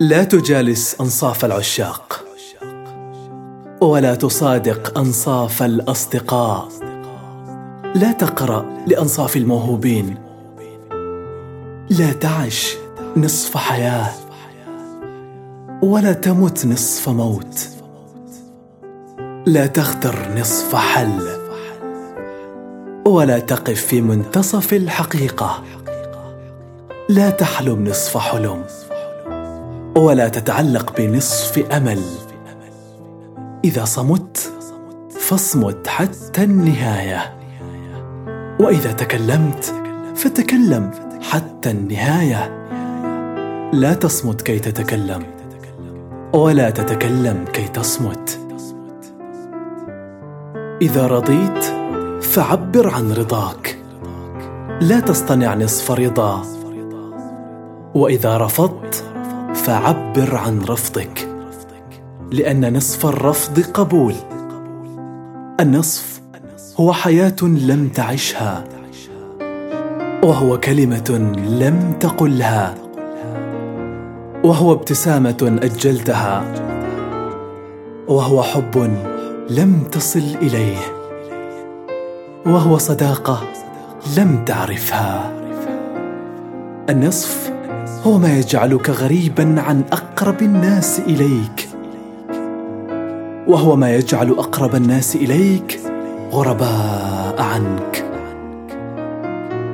لا تجالس أنصاف العشاق ولا تصادق أنصاف الأصدقاء. لا تقرأ لأنصاف الموهوبين. لا تعش نصف حياة ولا تمت نصف موت. لا تختر نصف حل ولا تقف في منتصف الحقيقة. لا تحلم نصف حلم. ولا تتعلق بنصف أمل. إذا صمت فاصمت حتى النهاية. وإذا تكلمت فتكلم حتى النهاية. لا تصمت كي تتكلم ولا تتكلم كي تصمت. إذا رضيت فعبر عن رضاك. لا تصطنع نصف رضا. وإذا رفضت فعبر عن رفضك لأن نصف الرفض قبول. النصف هو حياة لم تعشها وهو كلمة لم تقلها وهو ابتسامة أجلتها وهو حب لم تصل إليه وهو صداقة لم تعرفها. النصف هو ما يجعلك غريبا عن أقرب الناس إليك. وهو ما يجعل أقرب الناس إليك غرباء عنك.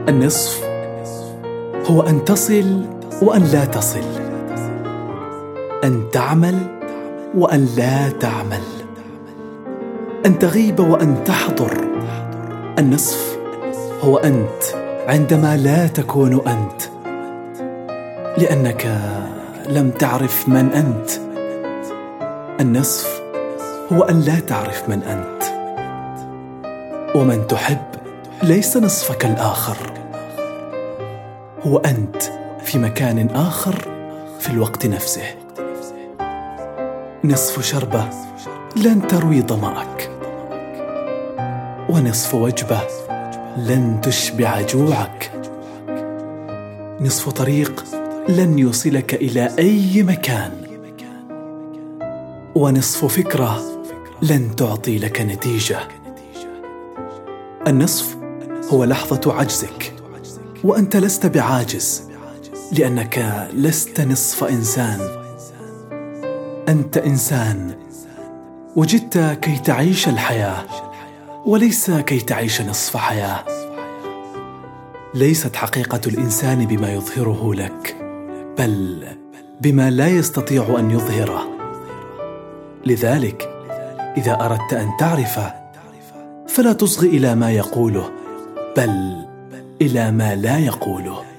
النصف هو أن تصل وأن لا تصل. أن تعمل وأن لا تعمل. أن تغيب وأن تحضر. النصف هو أنت عندما لا تكون أنت. لأنك لم تعرف من أنت. النصف هو أن لا تعرف من أنت. ومن تحب ليس نصفك الآخر. هو أنت في مكان آخر في الوقت نفسه. نصف شربة لن تروي ظماك ونصف وجبة لن تشبع جوعك. نصف طريق لن يوصلك إلى أي مكان. ونصف فكرة لن تعطي لك نتيجة. النصف هو لحظة عجزك وأنت لست بعاجز لأنك لست نصف إنسان. أنت إنسان وجدت كي تعيش الحياة وليس كي تعيش نصف حياة. ليست حقيقة الإنسان بما يظهره لك. بل بما لا يستطيع أن يظهره. لذلك إذا أردت أن تعرفه فلا تصغ إلى ما يقوله بل إلى ما لا يقوله.